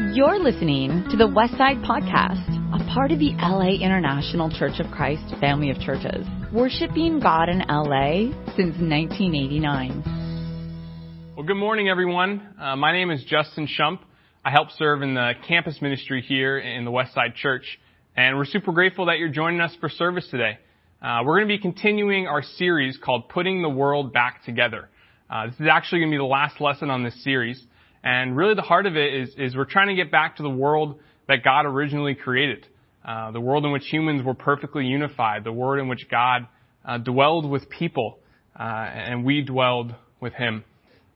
You're listening to the Westside Podcast, a part of the LA International Church of Christ family of churches, worshiping God in LA since 1989. Well, good morning, everyone. Uh, my name is Justin Shump. I help serve in the campus ministry here in the Westside Church, and we're super grateful that you're joining us for service today. Uh, we're going to be continuing our series called Putting the World Back Together. Uh, this is actually going to be the last lesson on this series. And really the heart of it is, is we're trying to get back to the world that God originally created. Uh, the world in which humans were perfectly unified, the world in which God uh, dwelled with people, uh, and we dwelled with Him.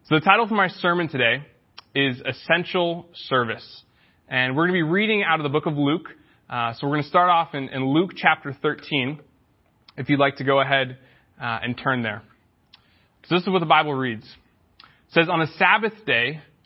So the title for my sermon today is Essential Service. And we're going to be reading out of the book of Luke. Uh, so we're going to start off in, in, Luke chapter 13, if you'd like to go ahead uh, and turn there. So this is what the Bible reads. It says, On a Sabbath day,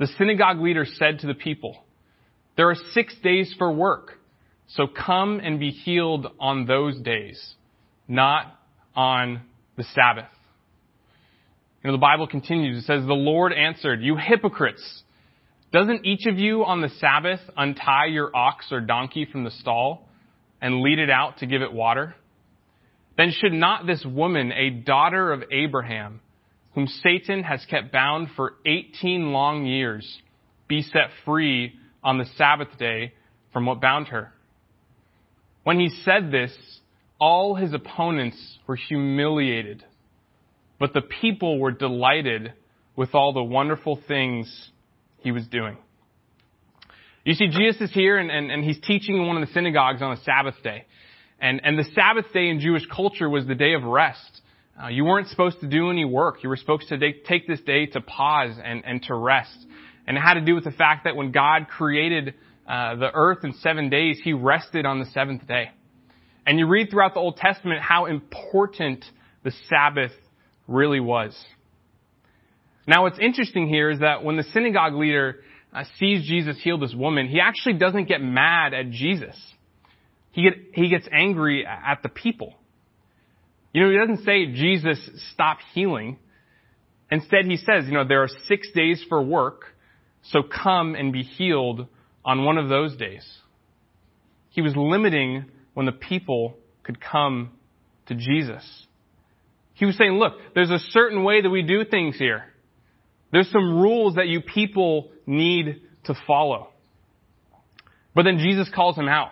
the synagogue leader said to the people, There are six days for work, so come and be healed on those days, not on the Sabbath. You know, the Bible continues. It says, The Lord answered, You hypocrites! Doesn't each of you on the Sabbath untie your ox or donkey from the stall and lead it out to give it water? Then should not this woman, a daughter of Abraham, whom Satan has kept bound for 18 long years, be set free on the Sabbath day from what bound her. When he said this, all his opponents were humiliated, but the people were delighted with all the wonderful things he was doing. You see, Jesus is here and, and, and he's teaching in one of the synagogues on a Sabbath day. And, and the Sabbath day in Jewish culture was the day of rest. Uh, you weren't supposed to do any work. You were supposed to take this day to pause and, and to rest. And it had to do with the fact that when God created uh, the earth in seven days, He rested on the seventh day. And you read throughout the Old Testament how important the Sabbath really was. Now what's interesting here is that when the synagogue leader uh, sees Jesus heal this woman, he actually doesn't get mad at Jesus. He, get, he gets angry at the people. You know, he doesn't say, Jesus, stop healing. Instead, he says, you know, there are six days for work, so come and be healed on one of those days. He was limiting when the people could come to Jesus. He was saying, look, there's a certain way that we do things here. There's some rules that you people need to follow. But then Jesus calls him out.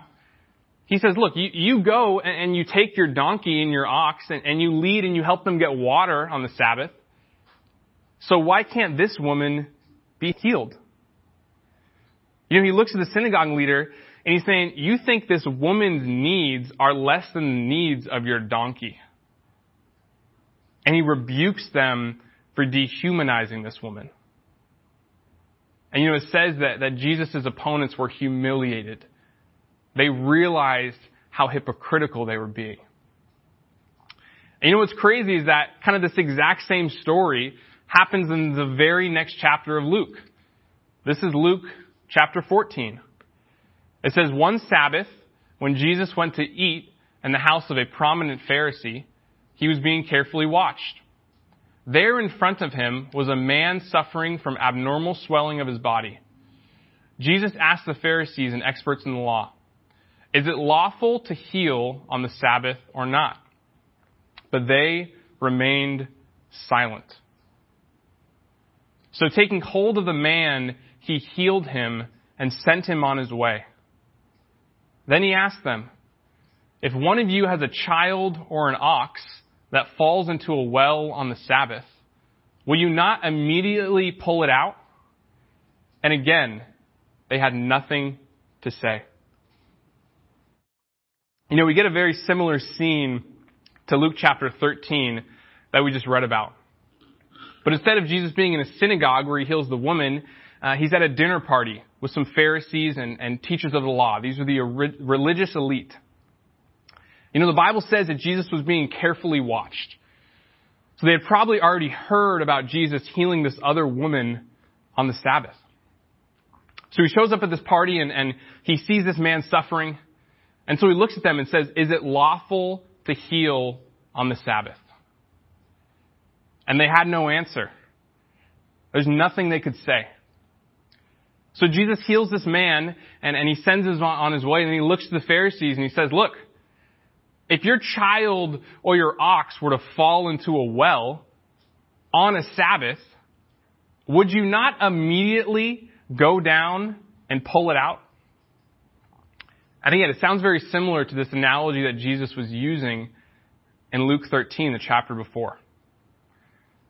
He says, look, you, you go and, you take your donkey and your ox and, and you lead and you help them get water on the Sabbath. So why can't this woman be healed? You know, he looks at the synagogue leader and he's saying, you think this woman's needs are less than the needs of your donkey. And he rebukes them for dehumanizing this woman. And you know, it says that, that Jesus' opponents were humiliated they realized how hypocritical they were being. And you know what's crazy is that kind of this exact same story happens in the very next chapter of Luke. This is Luke chapter 14. It says, one Sabbath, when Jesus went to eat in the house of a prominent Pharisee, he was being carefully watched. There in front of him was a man suffering from abnormal swelling of his body. Jesus asked the Pharisees and experts in the law, is it lawful to heal on the Sabbath or not? But they remained silent. So taking hold of the man, he healed him and sent him on his way. Then he asked them, if one of you has a child or an ox that falls into a well on the Sabbath, will you not immediately pull it out? And again, they had nothing to say. You know, we get a very similar scene to Luke chapter 13 that we just read about. But instead of Jesus being in a synagogue where he heals the woman, uh, he's at a dinner party with some Pharisees and, and teachers of the law. These are the religious elite. You know, the Bible says that Jesus was being carefully watched. So they had probably already heard about Jesus healing this other woman on the Sabbath. So he shows up at this party and, and he sees this man suffering. And so he looks at them and says, Is it lawful to heal on the Sabbath? And they had no answer. There's nothing they could say. So Jesus heals this man and, and he sends him on his way and he looks to the Pharisees and he says, look, if your child or your ox were to fall into a well on a Sabbath, would you not immediately go down and pull it out? And again, it sounds very similar to this analogy that Jesus was using in Luke 13, the chapter before.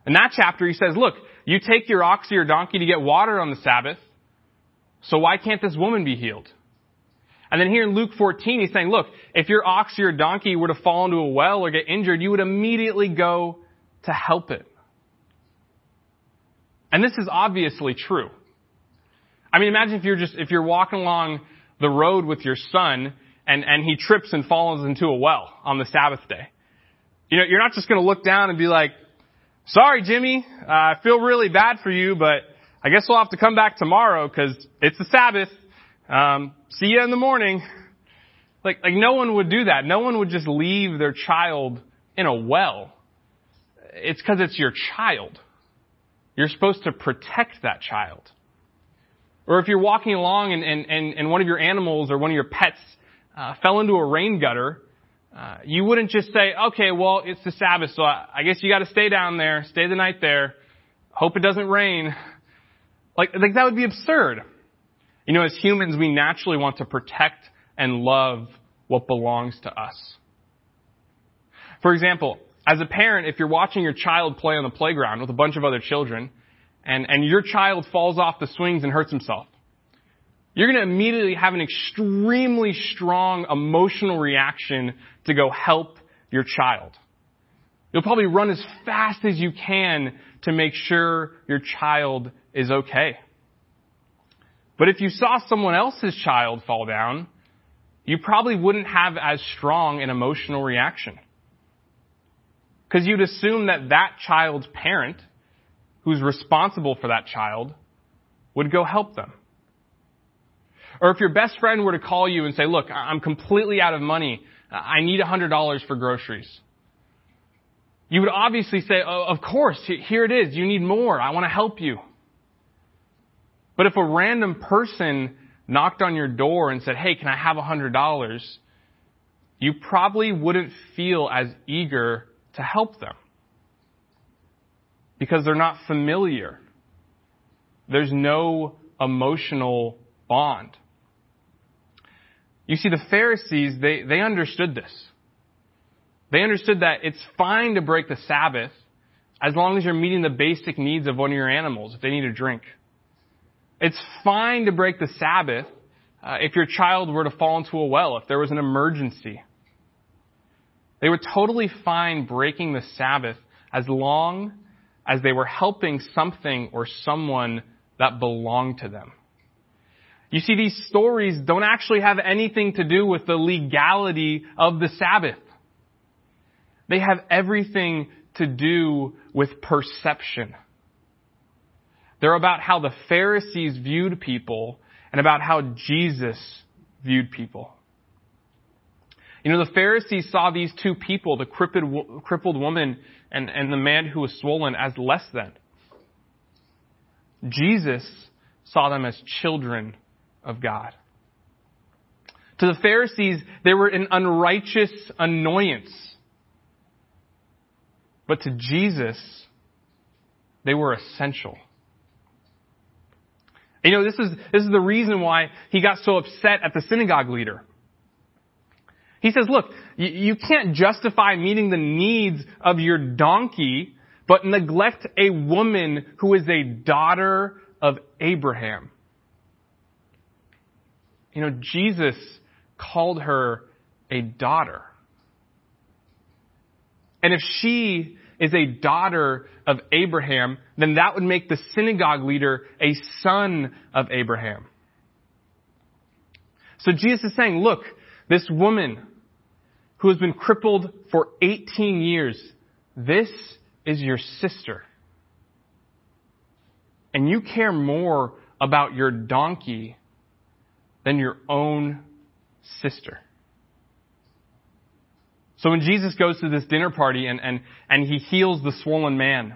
In that chapter, he says, look, you take your ox or your donkey to get water on the Sabbath, so why can't this woman be healed? And then here in Luke 14, he's saying, look, if your ox or your donkey were to fall into a well or get injured, you would immediately go to help it. And this is obviously true. I mean, imagine if you're just, if you're walking along the road with your son and, and he trips and falls into a well on the Sabbath day. You know, you're not just going to look down and be like, sorry, Jimmy, uh, I feel really bad for you, but I guess we'll have to come back tomorrow because it's the Sabbath. Um, see you in the morning. Like, like no one would do that. No one would just leave their child in a well. It's because it's your child. You're supposed to protect that child. Or if you're walking along and, and, and, and one of your animals or one of your pets uh, fell into a rain gutter, uh, you wouldn't just say, okay, well, it's the Sabbath, so I, I guess you got to stay down there, stay the night there, hope it doesn't rain. Like, like that would be absurd. You know, as humans, we naturally want to protect and love what belongs to us. For example, as a parent, if you're watching your child play on the playground with a bunch of other children, and, and your child falls off the swings and hurts himself, you're going to immediately have an extremely strong emotional reaction to go help your child. You'll probably run as fast as you can to make sure your child is okay. But if you saw someone else's child fall down, you probably wouldn't have as strong an emotional reaction. Because you'd assume that that child's parent, who's responsible for that child, would go help them. Or if your best friend were to call you and say, look, I'm completely out of money. I need $100 for groceries. You would obviously say, oh, of course, here it is. You need more. I want to help you. But if a random person knocked on your door and said, hey, can I have $100? You probably wouldn't feel as eager to help them. Because they're not familiar. There's no emotional bond. You see, the Pharisees, they, they understood this. They understood that it's fine to break the Sabbath as long as you're meeting the basic needs of one of your animals if they need a drink. It's fine to break the Sabbath uh, if your child were to fall into a well, if there was an emergency. They were totally fine breaking the Sabbath as long as they were helping something or someone that belonged to them. You see, these stories don't actually have anything to do with the legality of the Sabbath. They have everything to do with perception. They're about how the Pharisees viewed people and about how Jesus viewed people. You know, the Pharisees saw these two people, the crippled, crippled woman and, and the man who was swollen, as less than. Jesus saw them as children of God. To the Pharisees, they were an unrighteous annoyance. But to Jesus, they were essential. You know, this is, this is the reason why he got so upset at the synagogue leader. He says, look, you, can't justify meeting the needs of your donkey, but neglect a woman who is a daughter of Abraham. You know, Jesus called her a daughter. And if she is a daughter of Abraham, then that would make the synagogue leader a son of Abraham. So Jesus is saying, look, this woman who has been crippled for 18 years, this is your sister. And you care more about your donkey than your own sister. So when Jesus goes to this dinner party and, and, and he heals the swollen man,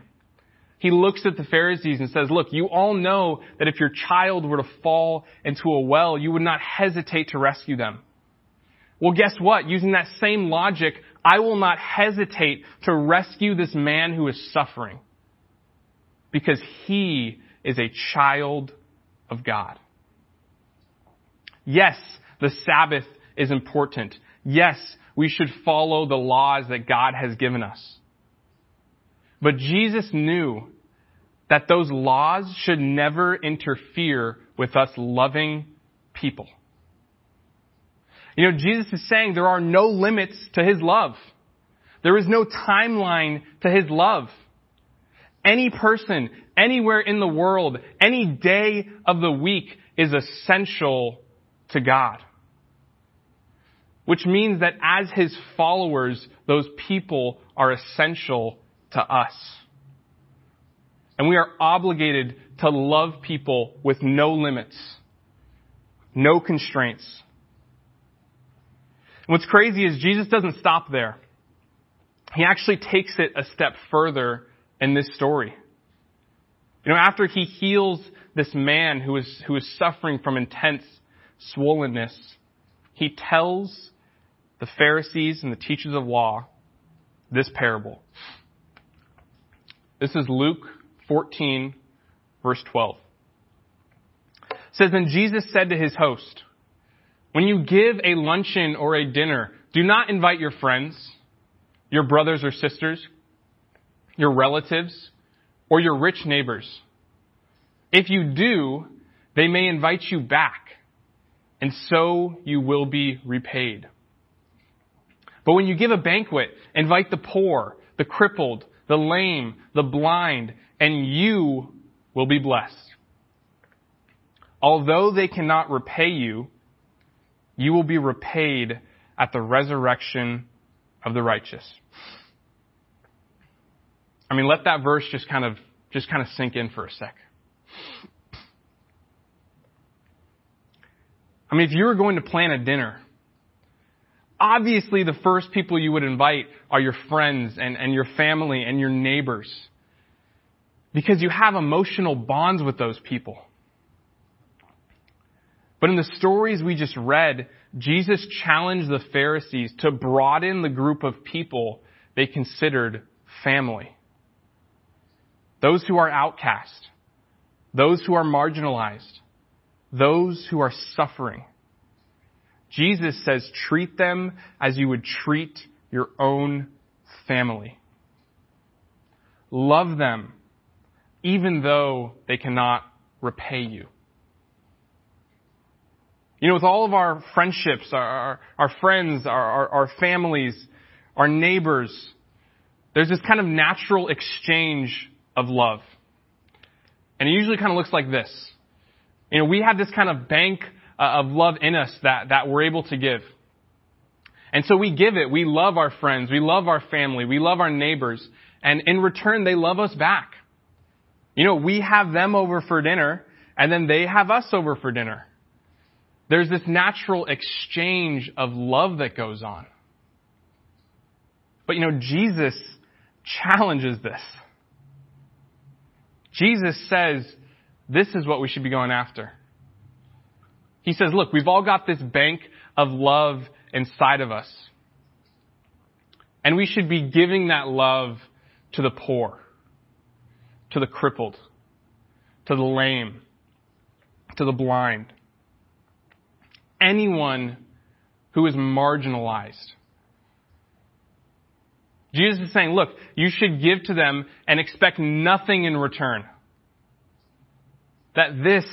he looks at the Pharisees and says, look, you all know that if your child were to fall into a well, you would not hesitate to rescue them. Well, guess what? Using that same logic, I will not hesitate to rescue this man who is suffering because he is a child of God. Yes, the Sabbath is important. Yes, we should follow the laws that God has given us. But Jesus knew that those laws should never interfere with us loving people. You know, Jesus is saying there are no limits to His love. There is no timeline to His love. Any person, anywhere in the world, any day of the week is essential to God. Which means that as His followers, those people are essential to us. And we are obligated to love people with no limits, no constraints. What's crazy is Jesus doesn't stop there. He actually takes it a step further in this story. You know, after he heals this man who is, who is suffering from intense swollenness, he tells the Pharisees and the teachers of law this parable. This is Luke 14, verse 12. It says, Then Jesus said to his host, When you give a luncheon or a dinner, do not invite your friends, your brothers or sisters, your relatives, or your rich neighbors. If you do, they may invite you back, and so you will be repaid. But when you give a banquet, invite the poor, the crippled, the lame, the blind, and you will be blessed. Although they cannot repay you, you will be repaid at the resurrection of the righteous. I mean, let that verse just kind of, just kind of sink in for a sec. I mean, if you were going to plan a dinner, obviously the first people you would invite are your friends and, and your family and your neighbors because you have emotional bonds with those people. But in the stories we just read, Jesus challenged the Pharisees to broaden the group of people they considered family. Those who are outcast, those who are marginalized, those who are suffering. Jesus says treat them as you would treat your own family. Love them even though they cannot repay you. You know, with all of our friendships, our, our, our friends, our, our, our families, our neighbors, there's this kind of natural exchange of love. And it usually kind of looks like this. You know, we have this kind of bank uh, of love in us that, that we're able to give. And so we give it. We love our friends. We love our family. We love our neighbors. And in return, they love us back. You know, we have them over for dinner, and then they have us over for dinner. There's this natural exchange of love that goes on. But you know, Jesus challenges this. Jesus says, this is what we should be going after. He says, look, we've all got this bank of love inside of us. And we should be giving that love to the poor to the crippled, to the lame, to the blind. Anyone who is marginalized. Jesus is saying, look, you should give to them and expect nothing in return. That this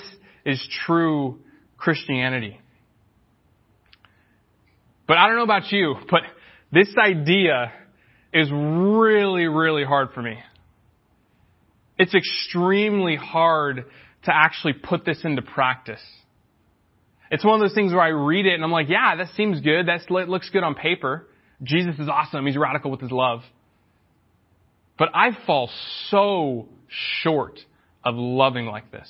is true Christianity. But I don't know about you, but this idea is really, really hard for me. It's extremely hard to actually put this into practice. It's one of those things where I read it and I'm like, yeah, that seems good. That looks good on paper. Jesus is awesome. He's radical with his love. But I fall so short of loving like this.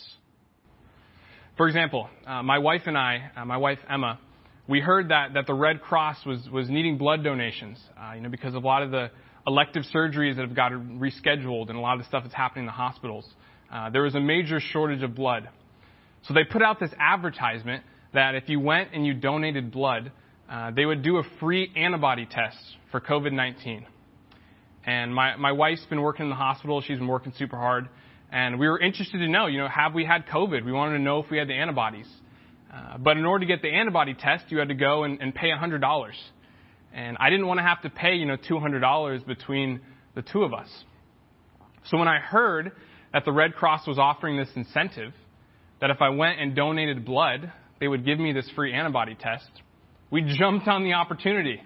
For example, uh, my wife and I, uh, my wife Emma, we heard that, that the Red Cross was, was needing blood donations, uh, you know, because of a lot of the elective surgeries that have got rescheduled and a lot of the stuff that's happening in the hospitals. Uh, there was a major shortage of blood. So they put out this advertisement that if you went and you donated blood, uh, they would do a free antibody test for COVID 19. And my, my wife's been working in the hospital. She's been working super hard. And we were interested to know, you know, have we had COVID? We wanted to know if we had the antibodies. Uh, but in order to get the antibody test, you had to go and, and pay $100. And I didn't want to have to pay, you know, $200 between the two of us. So when I heard that the Red Cross was offering this incentive, that if I went and donated blood, they would give me this free antibody test, we jumped on the opportunity.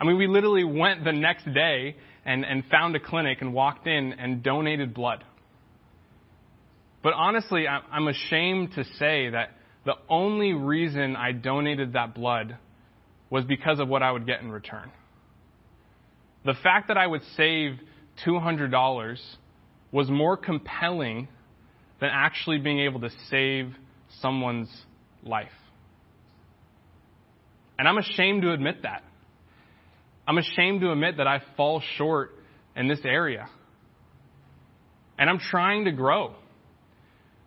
I mean, we literally went the next day and, and found a clinic and walked in and donated blood. But honestly, I'm ashamed to say that the only reason I donated that blood was because of what I would get in return. The fact that I would save $200 was more compelling than actually being able to save someone's life. And I'm ashamed to admit that. I'm ashamed to admit that I fall short in this area. And I'm trying to grow.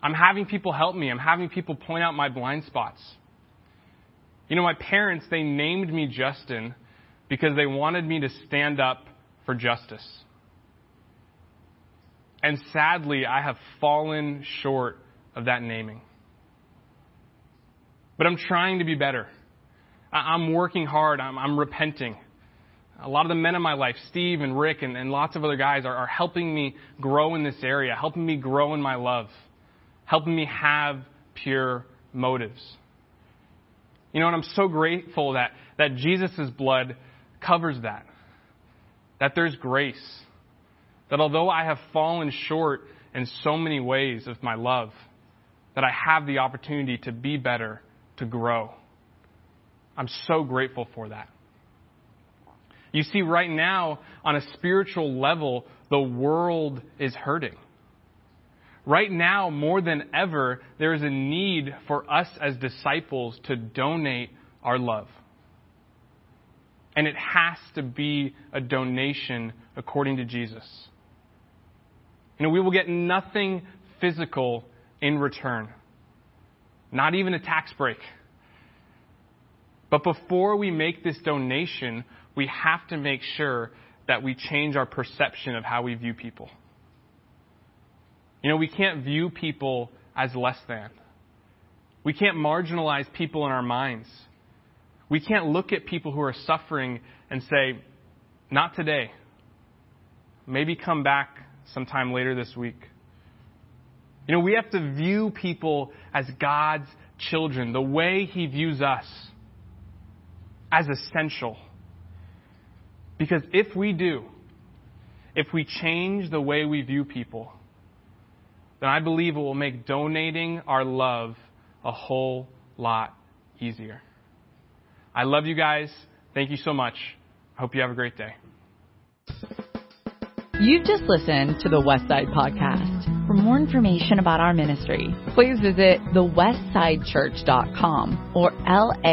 I'm having people help me. I'm having people point out my blind spots. You know, my parents, they named me Justin because they wanted me to stand up for justice. And sadly, I have fallen short of that naming. But I'm trying to be better. I'm working hard. I'm, I'm repenting. A lot of the men in my life, Steve and Rick and, and lots of other guys, are, are helping me grow in this area, helping me grow in my love, helping me have pure motives. You know, and I'm so grateful that, that Jesus' blood covers that. That there's grace. That although I have fallen short in so many ways of my love, that I have the opportunity to be better, to grow. I'm so grateful for that. You see, right now, on a spiritual level, the world is hurting. Right now, more than ever, there is a need for us as disciples to donate our love. And it has to be a donation according to Jesus. You know, we will get nothing physical in return, not even a tax break. But before we make this donation, we have to make sure that we change our perception of how we view people. You know, we can't view people as less than. We can't marginalize people in our minds. We can't look at people who are suffering and say, not today. Maybe come back sometime later this week. You know, we have to view people as God's children, the way He views us, as essential. Because if we do, if we change the way we view people, then I believe it will make donating our love a whole lot easier. I love you guys. Thank you so much. I Hope you have a great day. You've just listened to the Westside Podcast. For more information about our ministry, please visit thewestsidechurch.com or laicc.net.